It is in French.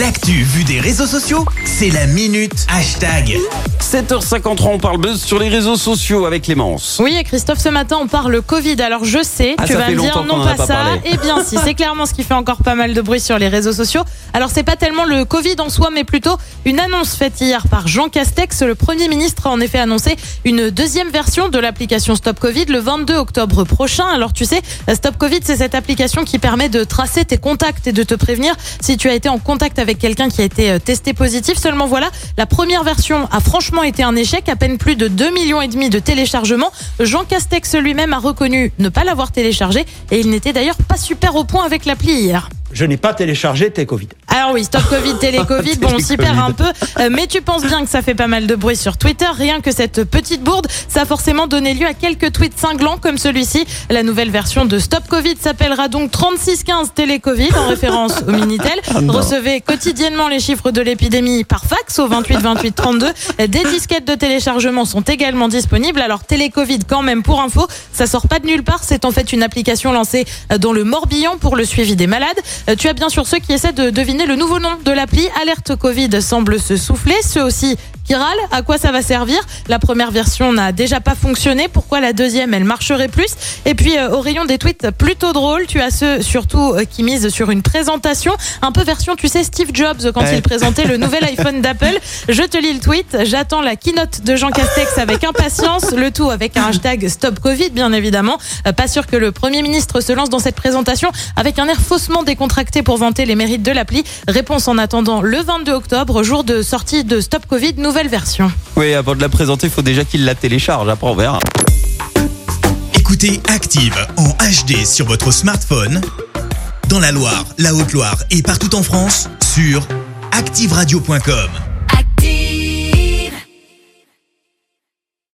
L'actu vue des réseaux sociaux, c'est la minute hashtag. 7h53, on parle buzz sur les réseaux sociaux avec Clémence. Oui, et Christophe, ce matin, on parle Covid. Alors, je sais, Ah, tu ça vas me dire non pas pas ça. Eh bien, si, c'est clairement ce qui fait encore pas mal de bruit sur les réseaux sociaux. Alors, c'est pas tellement le Covid en soi, mais plutôt une annonce faite hier par Jean Castex. Le Premier ministre a en effet annoncé une deuxième version de l'application Stop Covid le 22 octobre prochain. Alors, tu sais, Stop Covid, c'est cette application qui permet de tracer tes contacts et de te prévenir si tu as été en contact avec quelqu'un qui a été euh, testé positif. Seulement, voilà, la première version a franchement été un échec. À peine plus de 2 millions et demi de téléchargements. Jean Castex lui-même a reconnu ne pas l'avoir téléchargé et il n'était d'ailleurs pas super au point avec l'appli hier. Je n'ai pas téléchargé T-Covid. Alors oui, stop Covid, télé Covid, bon, on s'y perd un peu, euh, mais tu penses bien que ça fait pas mal de bruit sur Twitter. Rien que cette petite bourde, ça a forcément donné lieu à quelques tweets cinglants comme celui-ci. La nouvelle version de Stop Covid s'appellera donc 3615 télé Covid en référence au Minitel. Recevez quotidiennement les chiffres de l'épidémie par fax au 28 28 32. Des disquettes de téléchargement sont également disponibles. Alors télé Covid quand même pour info, ça sort pas de nulle part. C'est en fait une application lancée dans le Morbihan pour le suivi des malades. Euh, Tu as bien sûr ceux qui essaient de deviner le nouveau nom de l'appli. Alerte Covid semble se souffler. Ceux aussi qui râlent. À quoi ça va servir La première version n'a déjà pas fonctionné. Pourquoi la deuxième, elle marcherait plus Et puis euh, au rayon des tweets plutôt drôles, tu as ceux surtout euh, qui misent sur une présentation, un peu version, tu sais, Steve Jobs quand Ouais. il présentait le nouvel iPhone d'Apple. Je te lis le tweet. J'attends la keynote de Jean Castex avec impatience. Le tout avec un hashtag Stop Covid, bien évidemment. Euh, Pas sûr que le Premier ministre se lance dans cette présentation avec un air faussement décontracté pour vanter les mérites de l'appli. Réponse en attendant le 22 octobre, jour de sortie de Stop Covid, nouvelle version. Oui, avant de la présenter, il faut déjà qu'il la télécharge. Après, on verra. Écoutez Active en HD sur votre smartphone, dans la Loire, la Haute-Loire et partout en France, sur activeradio.com.